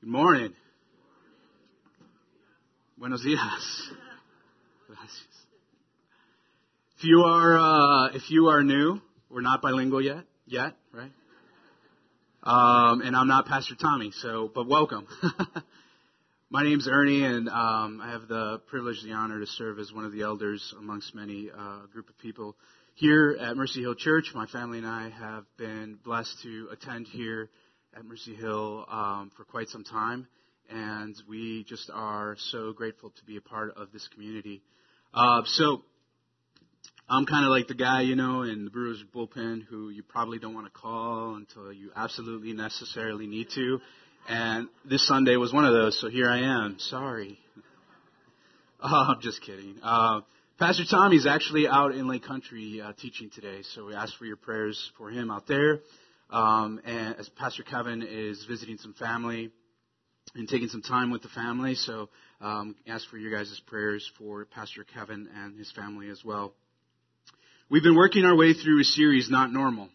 Good morning. Buenos dias. Gracias. If you are uh, if you are new, we're not bilingual yet, yet, right? Um, and I'm not Pastor Tommy, so but welcome. My name's Ernie, and um, I have the privilege, the honor to serve as one of the elders amongst many uh, group of people here at Mercy Hill Church. My family and I have been blessed to attend here at Mercy Hill um, for quite some time, and we just are so grateful to be a part of this community. Uh, so I'm kind of like the guy, you know, in the Brewers bullpen who you probably don't want to call until you absolutely necessarily need to. And this Sunday was one of those, so here I am. Sorry. Oh, I'm just kidding. Uh, Pastor Tommy's actually out in Lake Country uh, teaching today, so we ask for your prayers for him out there. Um, and as Pastor Kevin is visiting some family and taking some time with the family, so um, ask for your guys' prayers for Pastor Kevin and his family as well. We've been working our way through a series, Not Normal.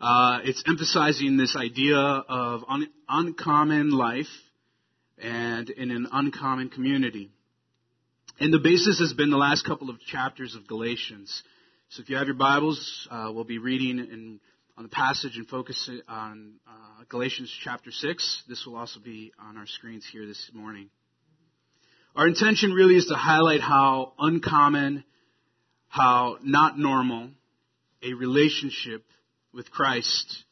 Uh, it's emphasizing this idea of un- uncommon life and in an uncommon community. And the basis has been the last couple of chapters of Galatians. So if you have your Bibles, uh, we'll be reading in, on the passage and focus on uh, Galatians chapter 6. This will also be on our screens here this morning. Our intention really is to highlight how uncommon, how not normal a relationship with Christ,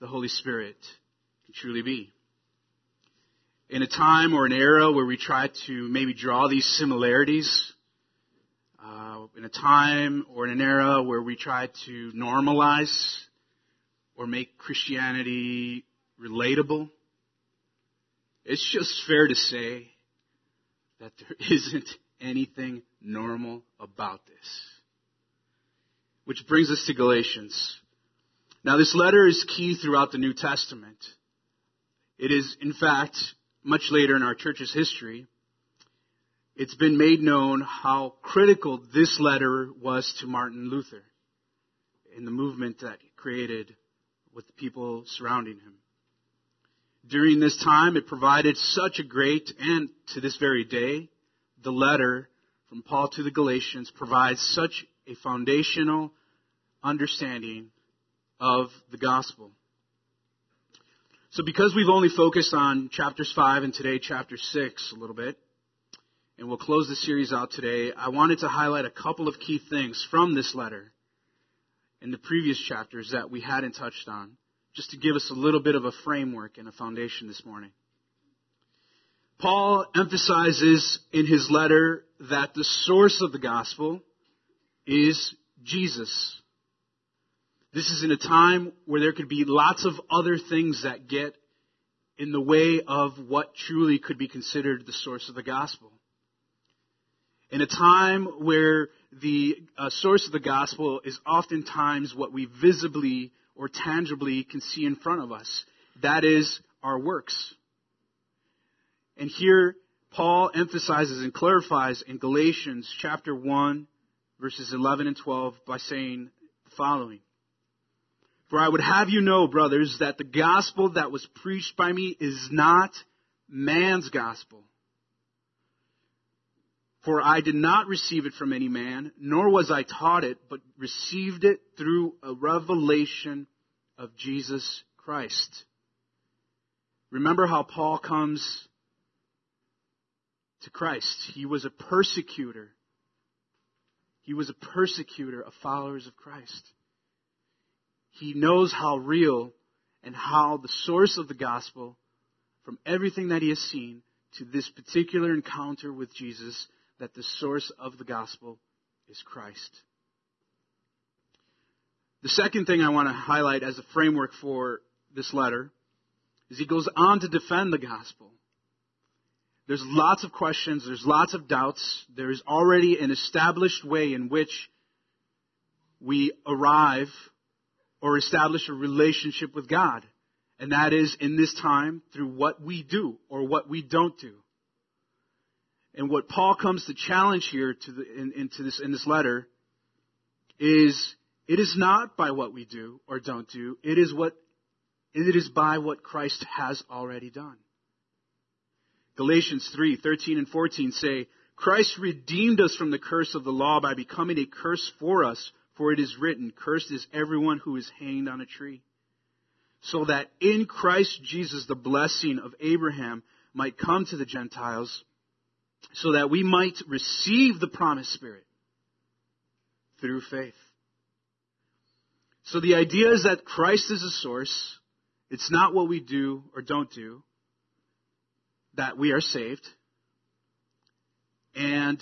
the Holy Spirit, can truly be. In a time or an era where we try to maybe draw these similarities, uh, in a time or in an era where we try to normalize or make Christianity relatable, it's just fair to say that there isn't anything normal about this. Which brings us to Galatians. Now, this letter is key throughout the New Testament. It is, in fact, much later in our church's history, it's been made known how critical this letter was to Martin Luther in the movement that created with the people surrounding him. During this time, it provided such a great, and to this very day, the letter from Paul to the Galatians provides such a foundational understanding of the gospel. So because we've only focused on chapters 5 and today chapter 6 a little bit, and we'll close the series out today, I wanted to highlight a couple of key things from this letter in the previous chapters that we hadn't touched on, just to give us a little bit of a framework and a foundation this morning. Paul emphasizes in his letter that the source of the gospel is Jesus. This is in a time where there could be lots of other things that get in the way of what truly could be considered the source of the gospel. In a time where the uh, source of the gospel is oftentimes what we visibly or tangibly can see in front of us. That is our works. And here, Paul emphasizes and clarifies in Galatians chapter 1, verses 11 and 12 by saying the following. For I would have you know, brothers, that the gospel that was preached by me is not man's gospel. For I did not receive it from any man, nor was I taught it, but received it through a revelation of Jesus Christ. Remember how Paul comes to Christ. He was a persecutor. He was a persecutor of followers of Christ. He knows how real and how the source of the gospel, from everything that he has seen to this particular encounter with Jesus, that the source of the gospel is Christ. The second thing I want to highlight as a framework for this letter is he goes on to defend the gospel. There's lots of questions, there's lots of doubts, there's already an established way in which we arrive or establish a relationship with God. And that is in this time through what we do or what we don't do. And what Paul comes to challenge here to the, in, this, in this letter is it is not by what we do or don't do. It is what, it is by what Christ has already done. Galatians 3, 13 and 14 say, Christ redeemed us from the curse of the law by becoming a curse for us, for it is written, Cursed is everyone who is hanged on a tree. So that in Christ Jesus the blessing of Abraham might come to the Gentiles, so that we might receive the promised Spirit through faith. So the idea is that Christ is a source. It's not what we do or don't do that we are saved. And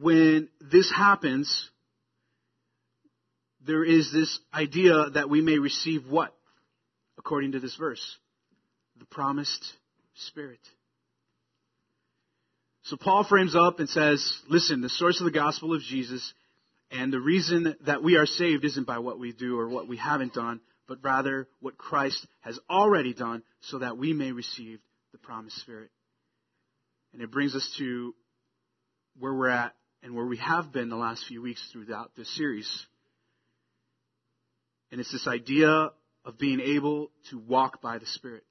when this happens, there is this idea that we may receive what? According to this verse. The promised Spirit. So Paul frames up and says, listen, the source of the gospel of Jesus and the reason that we are saved isn't by what we do or what we haven't done, but rather what Christ has already done so that we may receive the promised Spirit. And it brings us to where we're at and where we have been the last few weeks throughout this series. And it's this idea of being able to walk by the Spirit.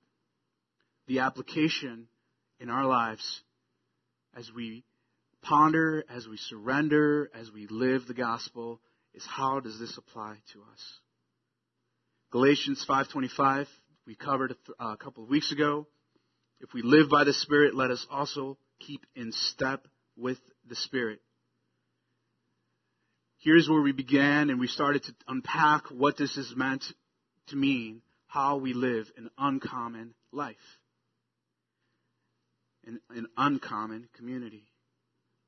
The application in our lives as we ponder, as we surrender, as we live the gospel, is how does this apply to us? Galatians 5:25 we covered a uh, couple of weeks ago. If we live by the Spirit, let us also keep in step with the Spirit. Here's where we began and we started to unpack what this is meant to mean, how we live an uncommon life, in an uncommon community.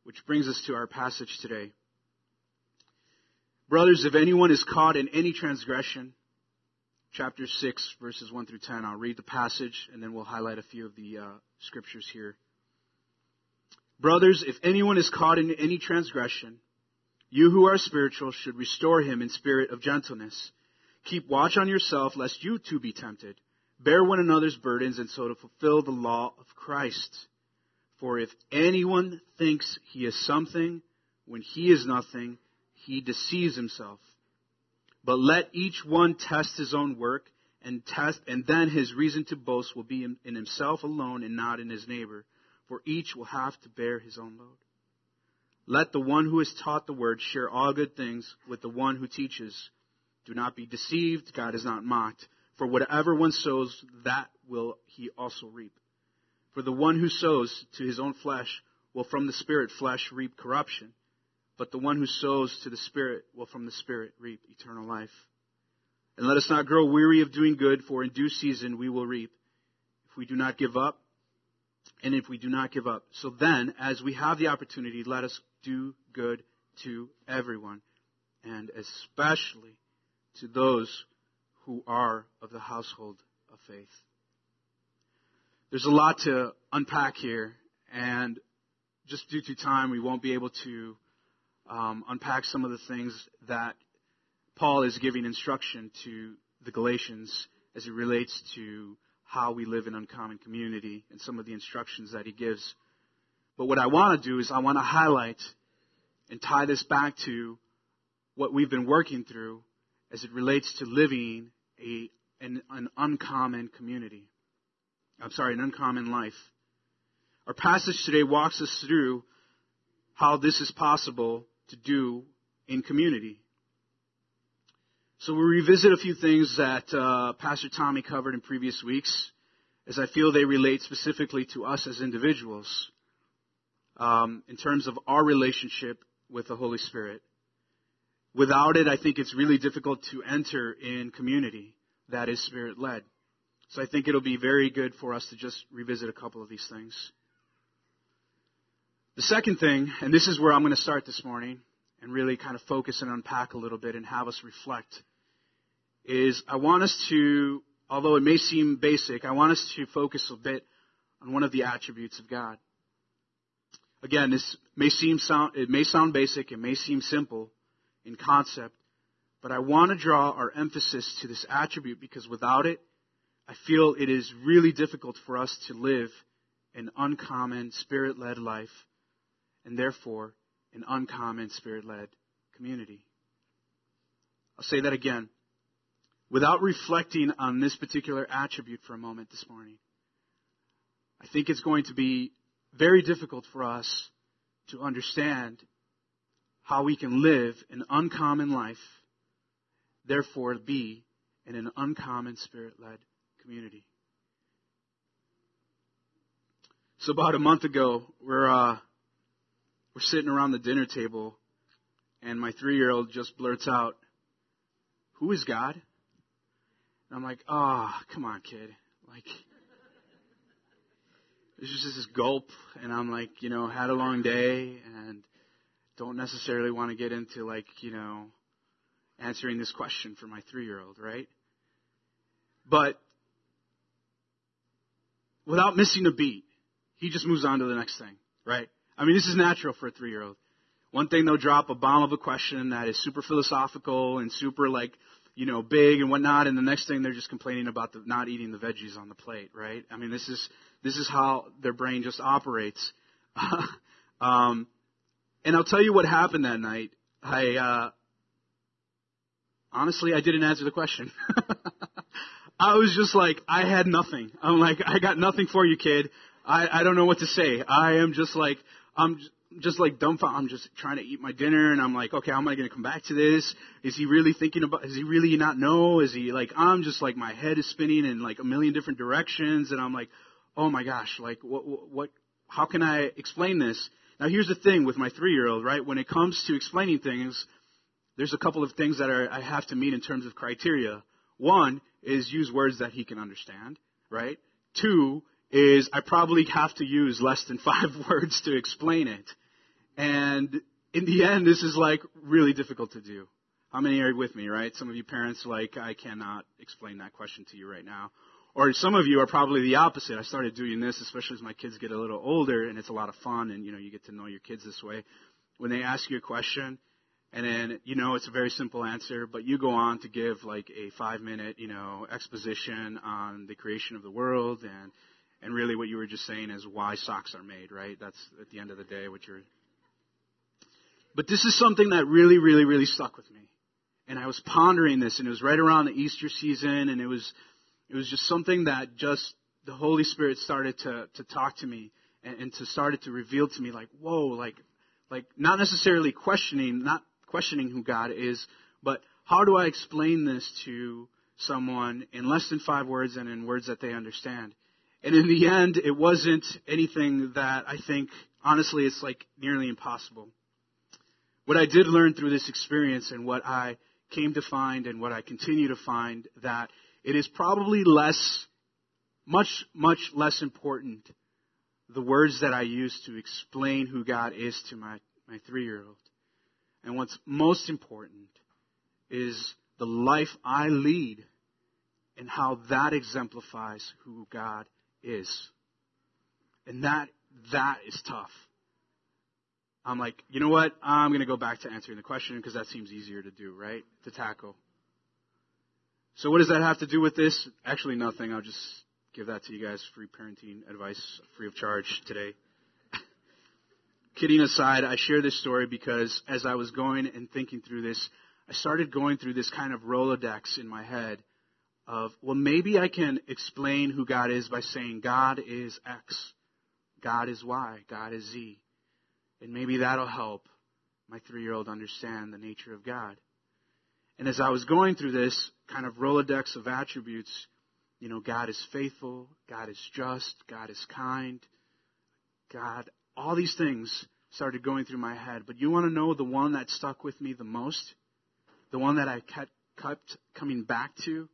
Which brings us to our passage today. Brothers, if anyone is caught in any transgression, chapter 6, verses 1 through 10, I'll read the passage and then we'll highlight a few of the uh, scriptures here. Brothers, if anyone is caught in any transgression, you who are spiritual should restore him in spirit of gentleness. Keep watch on yourself lest you too be tempted. Bear one another's burdens and so to fulfill the law of Christ. For if anyone thinks he is something when he is nothing, he deceives himself. But let each one test his own work and test, and then his reason to boast will be in, in himself alone and not in his neighbor, for each will have to bear his own load. Let the one who is taught the word share all good things with the one who teaches. Do not be deceived, God is not mocked. For whatever one sows, that will he also reap. For the one who sows to his own flesh will from the Spirit flesh reap corruption, but the one who sows to the Spirit will from the Spirit reap eternal life. And let us not grow weary of doing good, for in due season we will reap if we do not give up, and if we do not give up. So then, as we have the opportunity, let us do good to everyone, and especially to those who are of the household of faith. There's a lot to unpack here, and just due to time, we won't be able to um, unpack some of the things that Paul is giving instruction to the Galatians as it relates to how we live in uncommon community and some of the instructions that he gives. But what I want to do is I want to highlight and tie this back to what we've been working through as it relates to living a, an, an uncommon community. I'm sorry, an uncommon life. Our passage today walks us through how this is possible to do in community. So we'll revisit a few things that uh, Pastor Tommy covered in previous weeks, as I feel they relate specifically to us as individuals um, in terms of our relationship with the Holy Spirit. Without it, I think it's really difficult to enter in community that is spirit led. So I think it'll be very good for us to just revisit a couple of these things. The second thing, and this is where I'm going to start this morning and really kind of focus and unpack a little bit and have us reflect, is I want us to, although it may seem basic, I want us to focus a bit on one of the attributes of God. Again, this may seem sound, it may sound basic, it may seem simple in concept, but I want to draw our emphasis to this attribute because without it, I feel it is really difficult for us to live an uncommon spirit led life and therefore an uncommon spirit led community. I'll say that again. Without reflecting on this particular attribute for a moment this morning, I think it's going to be very difficult for us to understand how we can live an uncommon life, therefore be in an uncommon spirit led community. So about a month ago, we're uh, we're sitting around the dinner table, and my three year old just blurts out, "Who is God?" And I'm like, "Ah, oh, come on, kid! Like, it's just this gulp, and I'm like, you know, had a long day, and don't necessarily want to get into like, you know, answering this question for my three year old, right? But without missing a beat, he just moves on to the next thing, right? I mean, this is natural for a three year old. One thing they'll drop a bomb of a question that is super philosophical and super like, you know, big and whatnot, and the next thing they're just complaining about the, not eating the veggies on the plate, right? I mean, this is this is how their brain just operates. um, and I'll tell you what happened that night. I uh, honestly, I didn't answer the question. I was just like, I had nothing. I'm like, I got nothing for you, kid. I, I don't know what to say. I am just like, I'm just like dumbfounded. I'm just trying to eat my dinner, and I'm like, okay, how am I going to come back to this? Is he really thinking about? Is he really not know? Is he like? I'm just like my head is spinning in like a million different directions, and I'm like, oh my gosh, like what? What? How can I explain this? Now here's the thing with my three-year-old, right? When it comes to explaining things, there's a couple of things that are, I have to meet in terms of criteria. One is use words that he can understand, right? Two is I probably have to use less than five words to explain it. And in the end, this is like really difficult to do. How many are with me, right? Some of you parents like, I cannot explain that question to you right now. Or some of you are probably the opposite. I started doing this, especially as my kids get a little older, and it's a lot of fun, and you know, you get to know your kids this way. When they ask you a question, and then you know it's a very simple answer, but you go on to give like a five minute, you know, exposition on the creation of the world and and really what you were just saying is why socks are made, right? That's at the end of the day what you're. But this is something that really, really, really stuck with me. And I was pondering this, and it was right around the Easter season, and it was, it was just something that just the Holy Spirit started to, to talk to me and, and to started to reveal to me, like, whoa, like, like not necessarily questioning, not questioning who God is, but how do I explain this to someone in less than five words and in words that they understand? And in the end, it wasn't anything that I think, honestly, it's like nearly impossible. What I did learn through this experience and what I came to find and what I continue to find that it is probably less, much, much less important the words that I use to explain who God is to my, my three year old. And what's most important is the life I lead and how that exemplifies who God is. And that, that is tough. I'm like, you know what? I'm going to go back to answering the question because that seems easier to do, right? To tackle. So what does that have to do with this? Actually, nothing. I'll just give that to you guys free parenting advice, free of charge today. Kidding aside, I share this story because as I was going and thinking through this, I started going through this kind of Rolodex in my head of, well, maybe I can explain who God is by saying God is X, God is Y, God is Z. And maybe that'll help my three year old understand the nature of God. And as I was going through this kind of Rolodex of attributes, you know, God is faithful, God is just, God is kind, God, all these things started going through my head. But you want to know the one that stuck with me the most? The one that I kept, kept coming back to?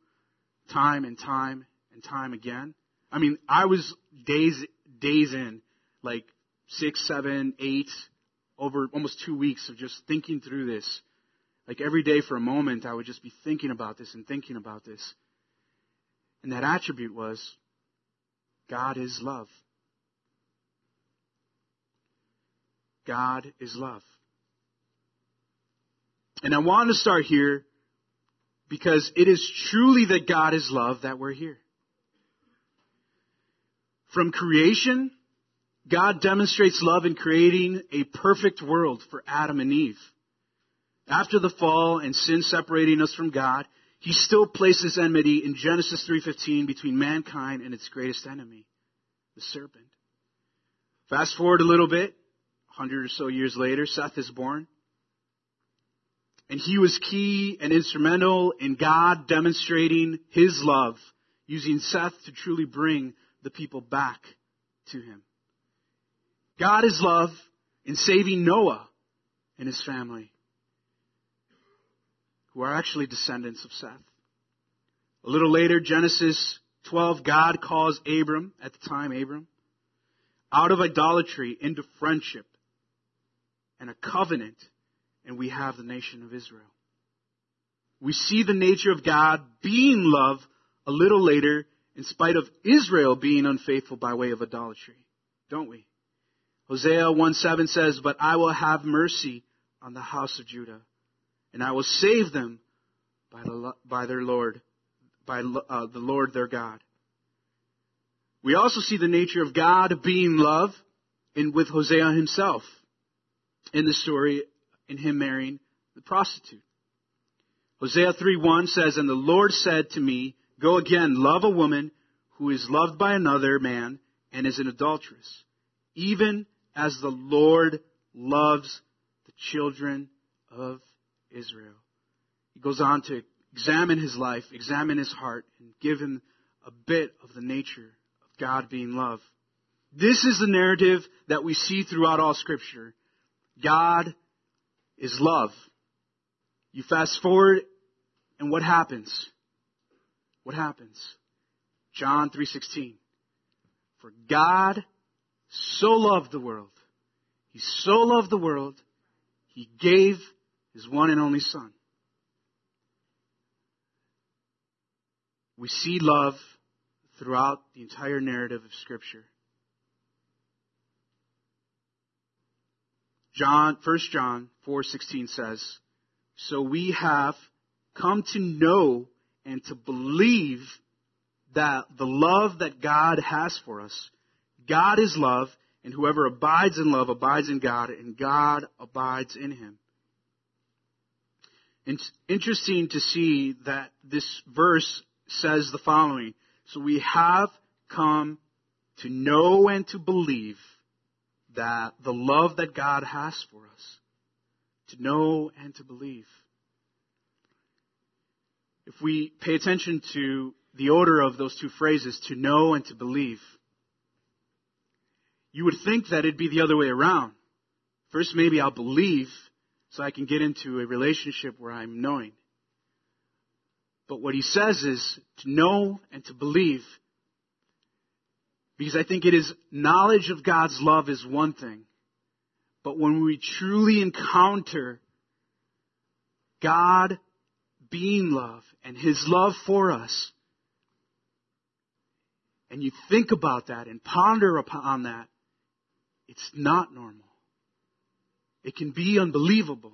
time and time and time again. I mean, I was days, days in, like six, seven, eight, over almost two weeks of just thinking through this. Like every day for a moment, I would just be thinking about this and thinking about this. And that attribute was God is love. God is love. And I want to start here because it is truly that God is love that we're here. From creation, God demonstrates love in creating a perfect world for Adam and Eve. After the fall and sin separating us from God, he still places enmity in Genesis 3:15 between mankind and its greatest enemy, the serpent. Fast forward a little bit, 100 or so years later, Seth is born. And he was key and instrumental in God demonstrating his love, using Seth to truly bring the people back to him. God is love in saving Noah and his family, who are actually descendants of Seth. A little later, Genesis 12, God calls Abram, at the time Abram, out of idolatry into friendship and a covenant, and we have the nation of Israel. We see the nature of God being love a little later in spite of Israel being unfaithful by way of idolatry, don't we? Hosea 1 7 says, But I will have mercy on the house of Judah, and I will save them by, the, by their Lord, by uh, the Lord their God. We also see the nature of God being love in with Hosea himself in the story in him marrying the prostitute. Hosea 3:1 says, "And the Lord said to me, Go again, love a woman who is loved by another man and is an adulteress, even as the Lord loves the children of Israel." He goes on to examine his life, examine his heart, and give him a bit of the nature of God being love. This is the narrative that we see throughout all scripture. God is love. You fast forward and what happens? What happens? John 3:16. For God so loved the world. He so loved the world, he gave his one and only son. We see love throughout the entire narrative of scripture. John, 1 John 4:16 says, "So we have come to know and to believe that the love that God has for us, God is love, and whoever abides in love abides in God, and God abides in him." It's interesting to see that this verse says the following. So we have come to know and to believe that the love that God has for us, to know and to believe. If we pay attention to the order of those two phrases, to know and to believe, you would think that it'd be the other way around. First, maybe I'll believe so I can get into a relationship where I'm knowing. But what he says is to know and to believe because I think it is knowledge of God's love is one thing. But when we truly encounter God being love and His love for us, and you think about that and ponder upon that, it's not normal. It can be unbelievable.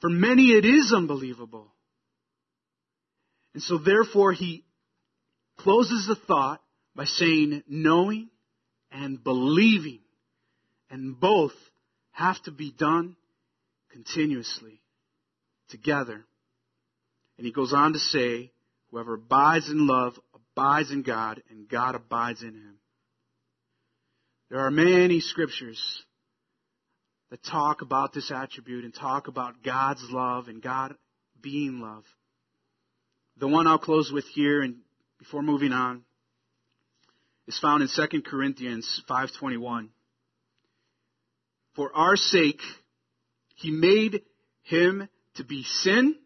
For many, it is unbelievable. And so, therefore, he closes the thought by saying knowing and believing. And both have to be done continuously together. And he goes on to say, whoever abides in love abides in God and God abides in him. There are many scriptures that talk about this attribute and talk about God's love and God being love. The one I'll close with here and before moving on is found in 2 Corinthians 5:21. For our sake he made him to be sin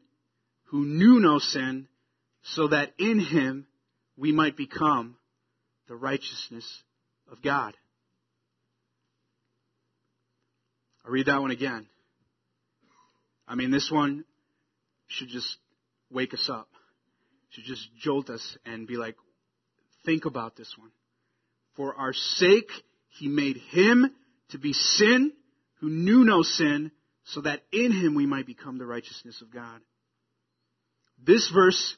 who knew no sin so that in him we might become the righteousness of God. I'll read that one again. I mean, this one should just wake us up, should just jolt us and be like, think about this one. For our sake, he made him to be sin who knew no sin, so that in him we might become the righteousness of God. This verse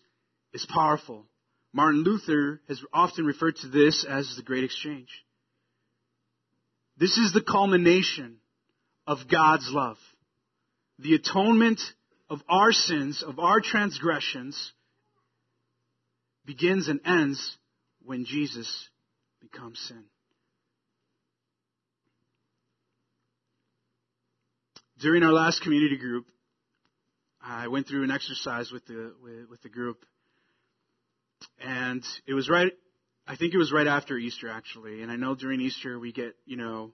is powerful. Martin Luther has often referred to this as the great exchange. This is the culmination of God's love. The atonement of our sins, of our transgressions, begins and ends when Jesus become sin. During our last community group, I went through an exercise with the with, with the group, and it was right. I think it was right after Easter, actually. And I know during Easter we get you know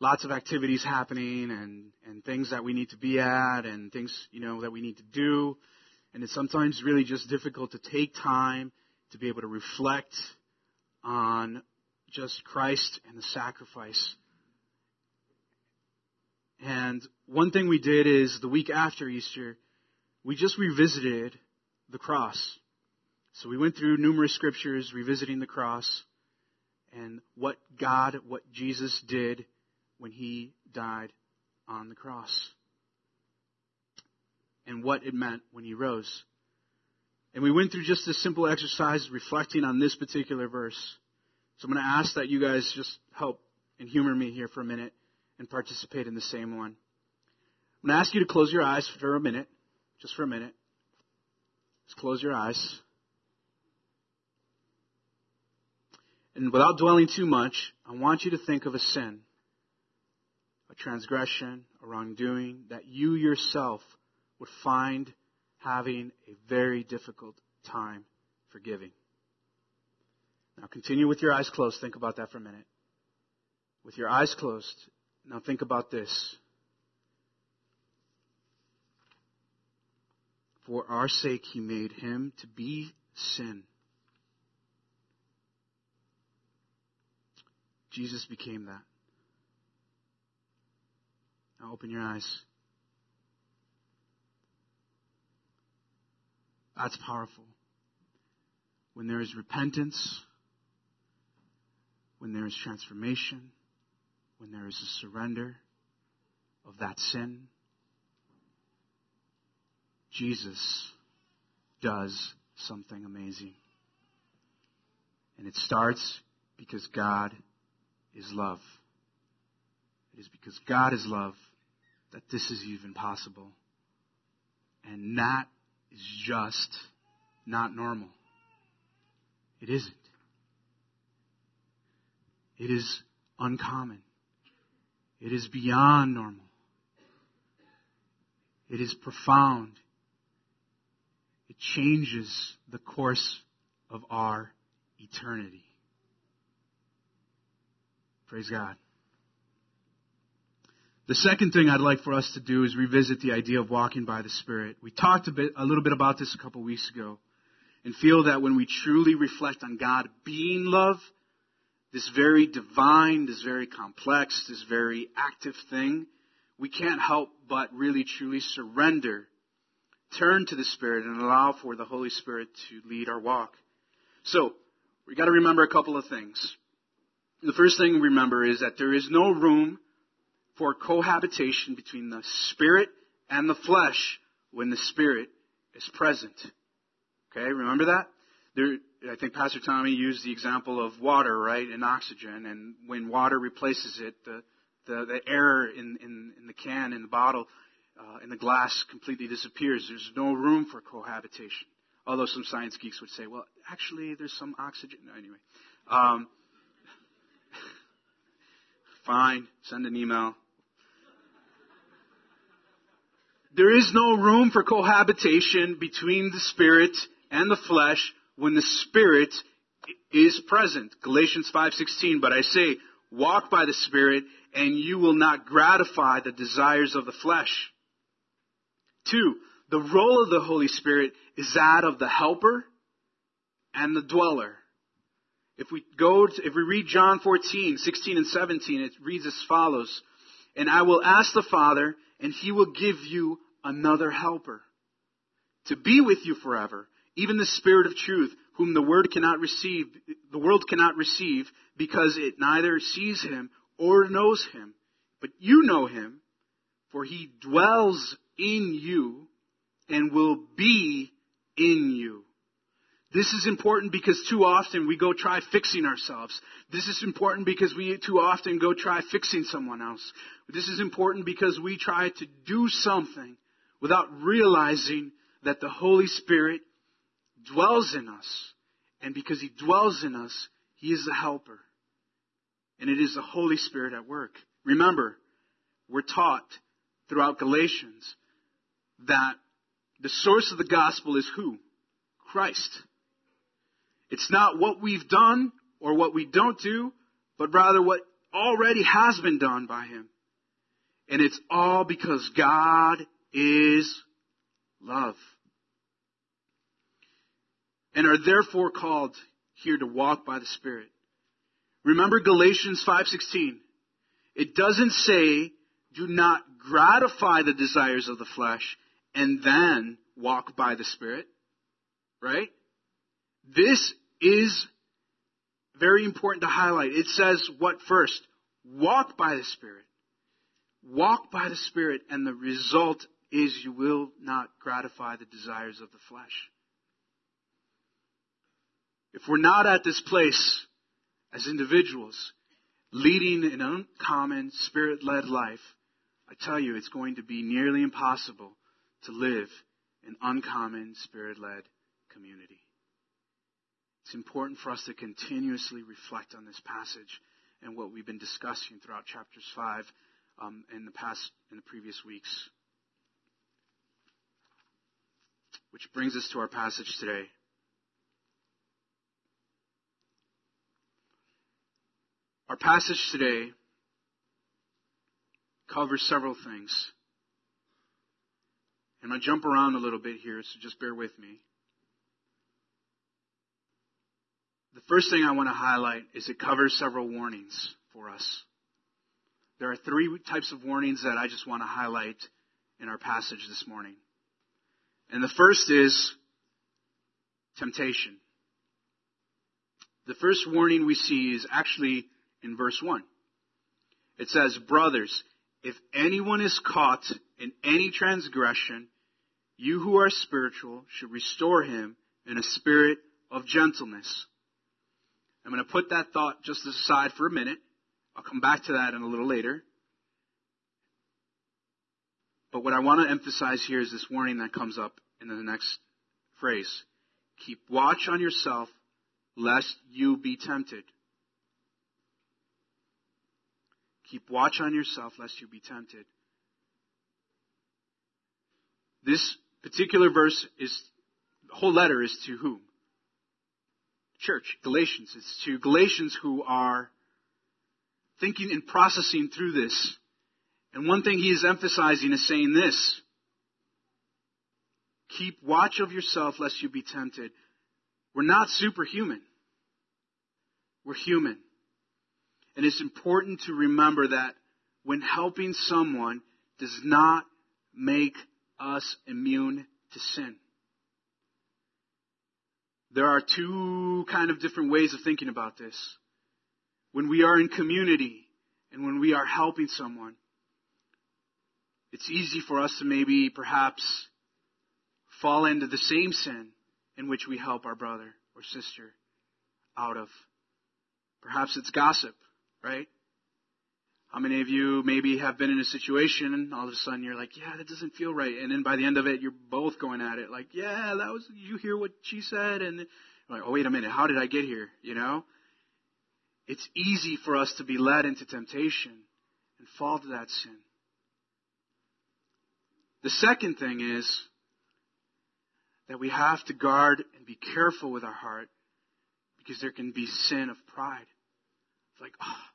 lots of activities happening and and things that we need to be at and things you know that we need to do, and it's sometimes really just difficult to take time to be able to reflect on just Christ and the sacrifice. And one thing we did is the week after Easter, we just revisited the cross. So we went through numerous scriptures revisiting the cross and what God, what Jesus did when he died on the cross. And what it meant when he rose. And we went through just this simple exercise reflecting on this particular verse. So I'm going to ask that you guys just help and humor me here for a minute and participate in the same one. I'm going to ask you to close your eyes for a minute, just for a minute. Just close your eyes. And without dwelling too much, I want you to think of a sin, a transgression, a wrongdoing that you yourself would find having a very difficult time forgiving. Now continue with your eyes closed. Think about that for a minute. With your eyes closed, now think about this. For our sake, he made him to be sin. Jesus became that. Now open your eyes. That's powerful. When there is repentance, when there is transformation, when there is a surrender of that sin, Jesus does something amazing. And it starts because God is love. It is because God is love that this is even possible. And that is just not normal. It isn't. It is uncommon. It is beyond normal. It is profound. It changes the course of our eternity. Praise God. The second thing I'd like for us to do is revisit the idea of walking by the Spirit. We talked a bit, a little bit about this a couple weeks ago and feel that when we truly reflect on God being love, this very divine, this very complex, this very active thing, we can't help but really truly surrender, turn to the Spirit and allow for the Holy Spirit to lead our walk. So, we gotta remember a couple of things. The first thing we remember is that there is no room for cohabitation between the spirit and the flesh when the spirit is present. Okay, remember that? There, I think Pastor Tommy used the example of water, right, and oxygen, and when water replaces it, the the, the air in, in, in the can, in the bottle, uh, in the glass completely disappears. There's no room for cohabitation. Although some science geeks would say, well, actually, there's some oxygen. Anyway. Um, fine, send an email. There is no room for cohabitation between the spirit and the flesh when the spirit is present. Galatians 5:16, but I say, walk by the spirit and you will not gratify the desires of the flesh. 2. The role of the Holy Spirit is that of the helper and the dweller. If we go to, if we read John 14, 16 and 17, it reads as follows. And I will ask the Father, and he will give you another helper to be with you forever, even the Spirit of truth, whom the word cannot receive, the world cannot receive, because it neither sees him or knows him. But you know him, for he dwells in you and will be in you. This is important because too often we go try fixing ourselves. This is important because we too often go try fixing someone else. This is important because we try to do something without realizing that the Holy Spirit dwells in us. And because He dwells in us, He is the helper. And it is the Holy Spirit at work. Remember, we're taught throughout Galatians that the source of the gospel is who? Christ. It's not what we've done or what we don't do, but rather what already has been done by Him. And it's all because God is love. And are therefore called here to walk by the Spirit. Remember Galatians 5:16. It doesn't say do not gratify the desires of the flesh and then walk by the Spirit. Right? This is very important to highlight. It says what first? Walk by the Spirit. Walk by the Spirit, and the result is you will not gratify the desires of the flesh. If we're not at this place as individuals, leading an uncommon, spirit led life, I tell you, it's going to be nearly impossible to live an uncommon, spirit led community. It's important for us to continuously reflect on this passage and what we've been discussing throughout chapters 5 um, in the past, in the previous weeks. Which brings us to our passage today. Our passage today covers several things. And to jump around a little bit here, so just bear with me. The first thing I want to highlight is it covers several warnings for us. There are three types of warnings that I just want to highlight in our passage this morning. And the first is temptation. The first warning we see is actually in verse 1. It says, Brothers, if anyone is caught in any transgression, you who are spiritual should restore him in a spirit of gentleness. I'm going to put that thought just aside for a minute. I'll come back to that in a little later. But what I want to emphasize here is this warning that comes up in the next phrase. Keep watch on yourself lest you be tempted. Keep watch on yourself lest you be tempted. This particular verse is, the whole letter is to whom? Church, Galatians. It's to Galatians who are thinking and processing through this. And one thing he is emphasizing is saying this. Keep watch of yourself lest you be tempted. We're not superhuman. We're human. And it's important to remember that when helping someone does not make us immune to sin. There are two kind of different ways of thinking about this. When we are in community and when we are helping someone, it's easy for us to maybe perhaps fall into the same sin in which we help our brother or sister out of. Perhaps it's gossip right? How many of you maybe have been in a situation and all of a sudden you're like, yeah, that doesn't feel right. And then by the end of it, you're both going at it like, yeah, that was, you hear what she said? And like, oh, wait a minute. How did I get here? You know? It's easy for us to be led into temptation and fall to that sin. The second thing is that we have to guard and be careful with our heart because there can be sin of pride. It's like, oh,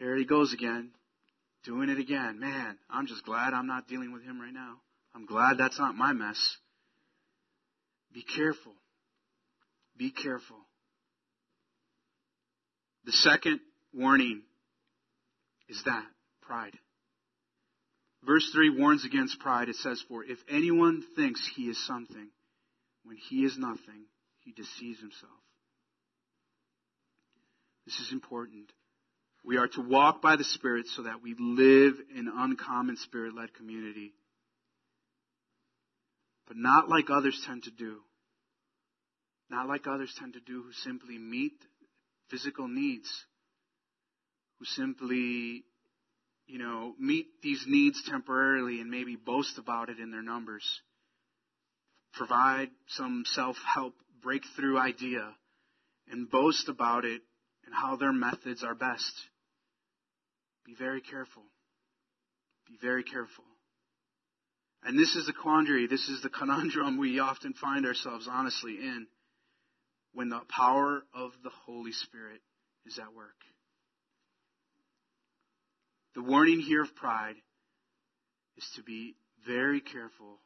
there he goes again, doing it again. Man, I'm just glad I'm not dealing with him right now. I'm glad that's not my mess. Be careful. Be careful. The second warning is that pride. Verse 3 warns against pride. It says, For if anyone thinks he is something when he is nothing, he deceives himself. This is important. We are to walk by the Spirit so that we live in uncommon Spirit led community. But not like others tend to do. Not like others tend to do who simply meet physical needs, who simply, you know, meet these needs temporarily and maybe boast about it in their numbers. Provide some self help breakthrough idea and boast about it and how their methods are best. Be very careful. Be very careful. And this is the quandary, this is the conundrum we often find ourselves honestly in when the power of the Holy Spirit is at work. The warning here of pride is to be very careful,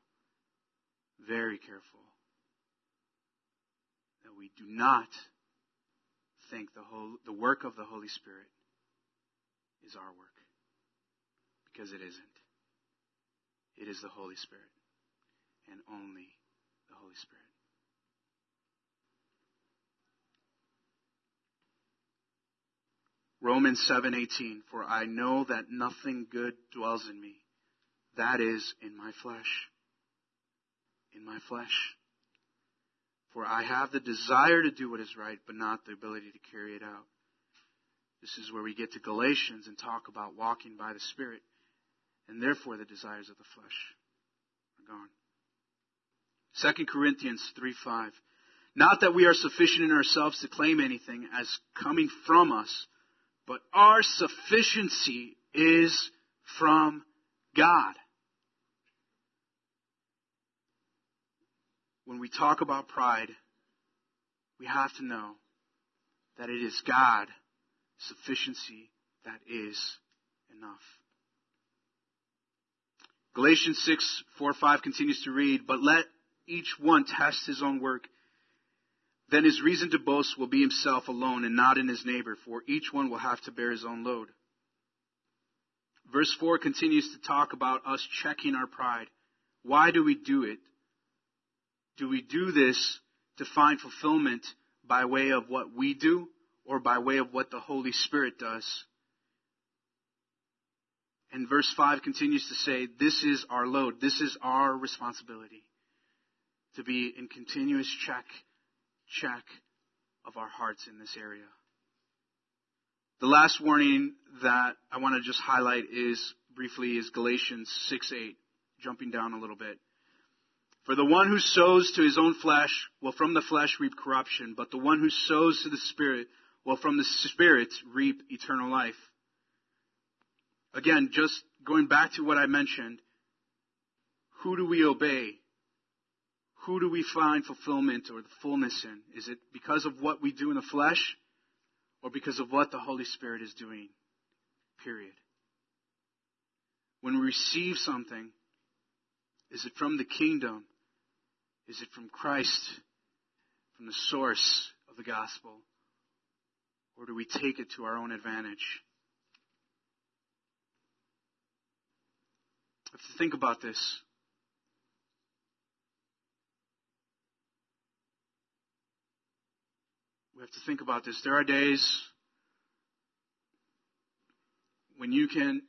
very careful that we do not think the, whole, the work of the Holy Spirit is our work. Because it isn't. It is the Holy Spirit. And only the Holy Spirit. Romans 7:18 For I know that nothing good dwells in me that is in my flesh in my flesh for I have the desire to do what is right but not the ability to carry it out this is where we get to Galatians and talk about walking by the spirit and therefore the desires of the flesh are gone 2 Corinthians 3:5 Not that we are sufficient in ourselves to claim anything as coming from us but our sufficiency is from God. When we talk about pride, we have to know that it is God sufficiency that is enough. Galatians 6, 4, 5 continues to read, But let each one test his own work then his reason to boast will be himself alone and not in his neighbor, for each one will have to bear his own load. Verse 4 continues to talk about us checking our pride. Why do we do it? Do we do this to find fulfillment by way of what we do or by way of what the Holy Spirit does? And verse 5 continues to say, This is our load. This is our responsibility to be in continuous check check of our hearts in this area. The last warning that I want to just highlight is briefly is Galatians 6 8, jumping down a little bit. For the one who sows to his own flesh will from the flesh reap corruption, but the one who sows to the Spirit will from the Spirit reap eternal life. Again, just going back to what I mentioned, who do we obey? who do we find fulfillment or the fullness in? Is it because of what we do in the flesh or because of what the Holy Spirit is doing? Period. When we receive something, is it from the kingdom? Is it from Christ, from the source of the gospel? Or do we take it to our own advantage? I have to think about this. We have to think about this. There are days when you can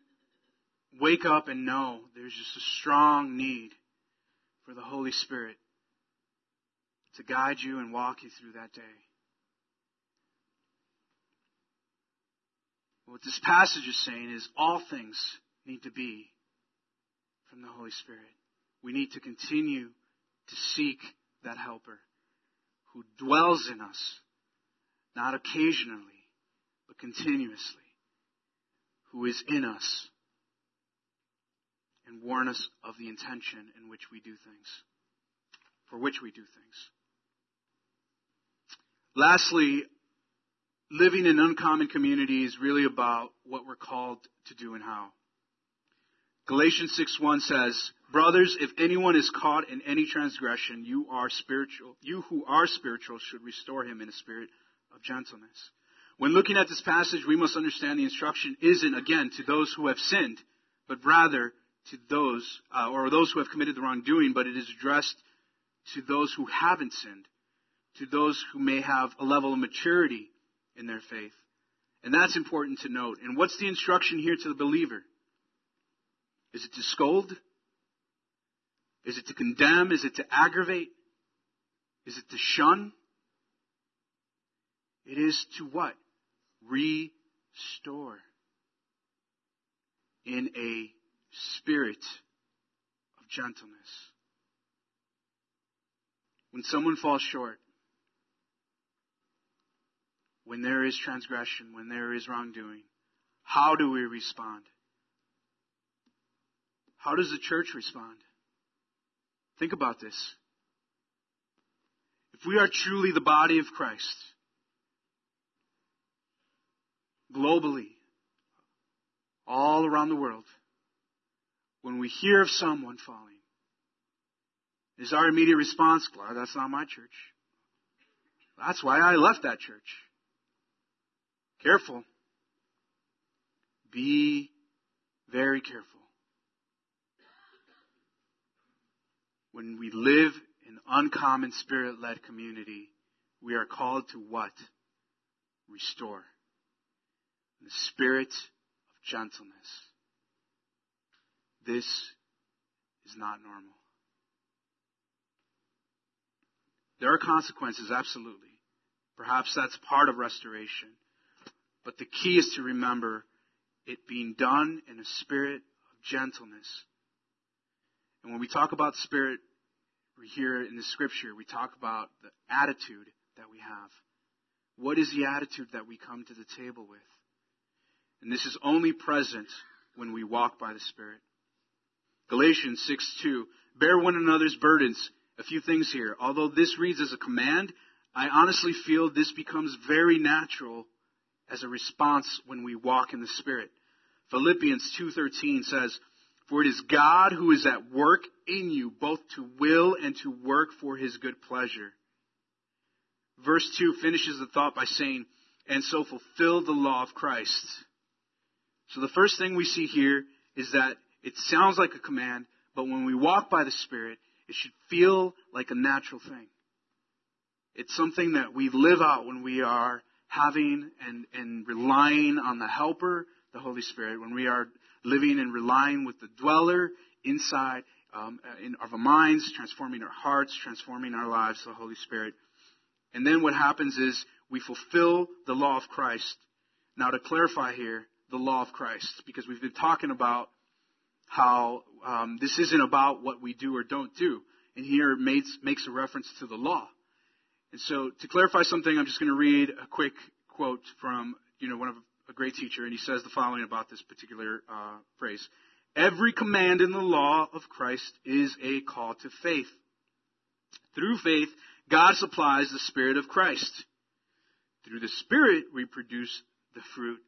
wake up and know there's just a strong need for the Holy Spirit to guide you and walk you through that day. What this passage is saying is all things need to be from the Holy Spirit. We need to continue to seek that helper who dwells in us not occasionally, but continuously, who is in us and warn us of the intention in which we do things, for which we do things. Lastly, living in uncommon community is really about what we're called to do and how. Galatians 6:1 says, "Brothers, if anyone is caught in any transgression, you are spiritual. You who are spiritual should restore him in a spirit of gentleness. When looking at this passage, we must understand the instruction isn't, again, to those who have sinned, but rather to those, uh, or those who have committed the wrongdoing, but it is addressed to those who haven't sinned, to those who may have a level of maturity in their faith. And that's important to note. And what's the instruction here to the believer? Is it to scold? Is it to condemn? Is it to aggravate? Is it to shun? It is to what? Restore. In a spirit of gentleness. When someone falls short, when there is transgression, when there is wrongdoing, how do we respond? How does the church respond? Think about this. If we are truly the body of Christ, globally, all around the world, when we hear of someone falling, is our immediate response, Glad that's not my church. That's why I left that church. Careful. Be very careful. When we live in uncommon spirit led community, we are called to what? Restore. The spirit of gentleness. This is not normal. There are consequences, absolutely. Perhaps that's part of restoration. But the key is to remember it being done in a spirit of gentleness. And when we talk about spirit we hear in the scripture, we talk about the attitude that we have. What is the attitude that we come to the table with? And this is only present when we walk by the Spirit. Galatians 6 2. Bear one another's burdens. A few things here. Although this reads as a command, I honestly feel this becomes very natural as a response when we walk in the Spirit. Philippians 2.13 says, For it is God who is at work in you, both to will and to work for his good pleasure. Verse 2 finishes the thought by saying, And so fulfill the law of Christ. So the first thing we see here is that it sounds like a command, but when we walk by the Spirit, it should feel like a natural thing. It's something that we live out when we are having and, and relying on the helper, the Holy Spirit, when we are living and relying with the dweller inside um, in our minds, transforming our hearts, transforming our lives, the Holy Spirit. And then what happens is we fulfill the law of Christ. Now, to clarify here, the law of Christ, because we've been talking about how um, this isn't about what we do or don't do. And here it makes, makes a reference to the law. And so to clarify something, I'm just going to read a quick quote from, you know, one of a great teacher, and he says the following about this particular uh, phrase. Every command in the law of Christ is a call to faith. Through faith, God supplies the Spirit of Christ. Through the Spirit, we produce the fruit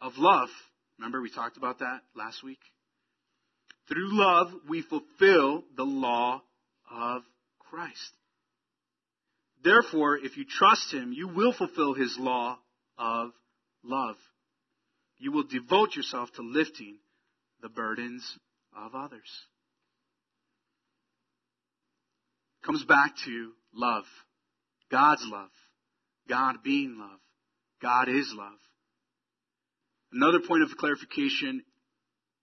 of love. Remember, we talked about that last week? Through love, we fulfill the law of Christ. Therefore, if you trust Him, you will fulfill His law of love. You will devote yourself to lifting the burdens of others. Comes back to love. God's love. God being love. God is love. Another point of clarification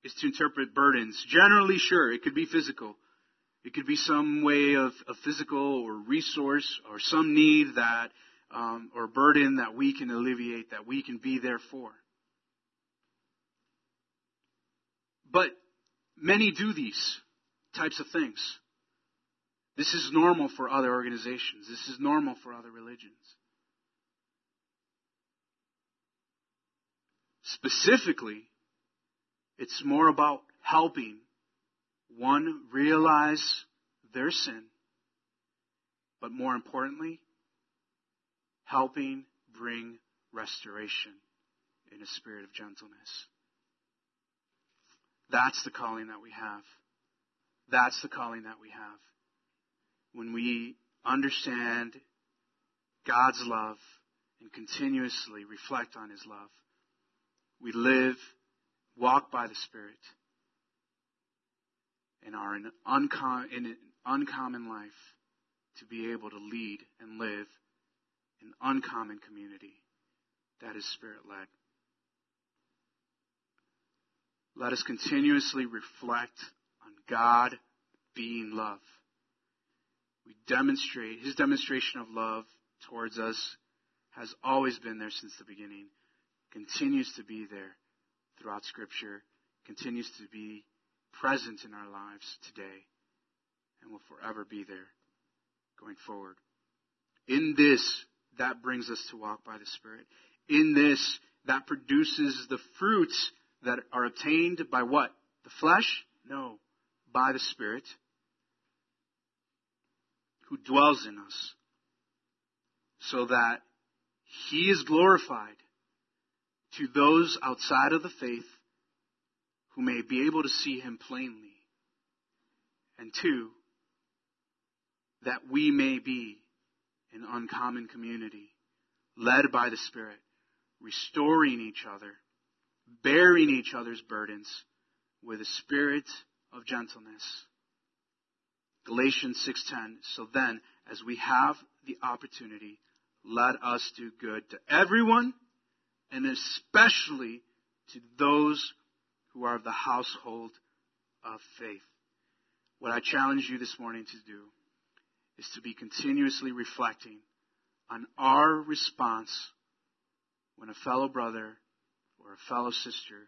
is to interpret burdens. Generally, sure, it could be physical. It could be some way of, of physical or resource or some need that, um, or burden that we can alleviate, that we can be there for. But many do these types of things. This is normal for other organizations. This is normal for other religions. Specifically, it's more about helping one realize their sin, but more importantly, helping bring restoration in a spirit of gentleness. That's the calling that we have. That's the calling that we have. When we understand God's love and continuously reflect on His love, we live walk by the Spirit and are in, uncom- in an uncommon life to be able to lead and live an uncommon community that is Spirit led. Let us continuously reflect on God being love. We demonstrate, His demonstration of love towards us has always been there since the beginning, continues to be there throughout Scripture continues to be present in our lives today and will forever be there going forward. In this, that brings us to walk by the Spirit. In this, that produces the fruits that are obtained by what? The flesh? No, by the Spirit who dwells in us, so that He is glorified to those outside of the faith who may be able to see Him plainly. And two, that we may be an uncommon community, led by the Spirit, restoring each other, bearing each other's burdens with a spirit of gentleness. Galatians 6:10 So then as we have the opportunity let us do good to everyone and especially to those who are of the household of faith. What I challenge you this morning to do is to be continuously reflecting on our response when a fellow brother or a fellow sister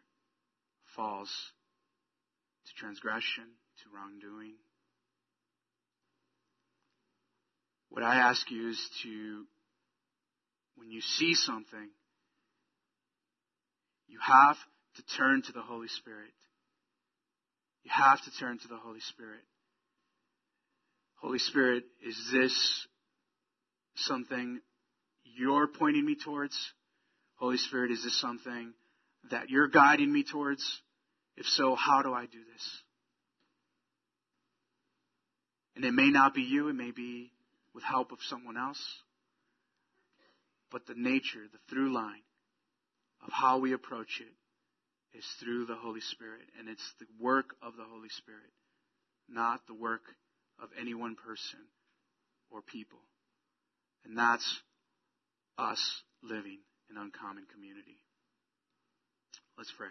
falls to transgression, to wrongdoing. What I ask you is to, when you see something, you have to turn to the Holy Spirit. You have to turn to the Holy Spirit. Holy Spirit, is this something you're pointing me towards? Holy Spirit, is this something that you're guiding me towards? If so, how do I do this? And it may not be you, it may be with help of someone else. But the nature, the through line of how we approach it is through the Holy Spirit. And it's the work of the Holy Spirit, not the work of any one person or people. And that's us living in uncommon community. Let's pray.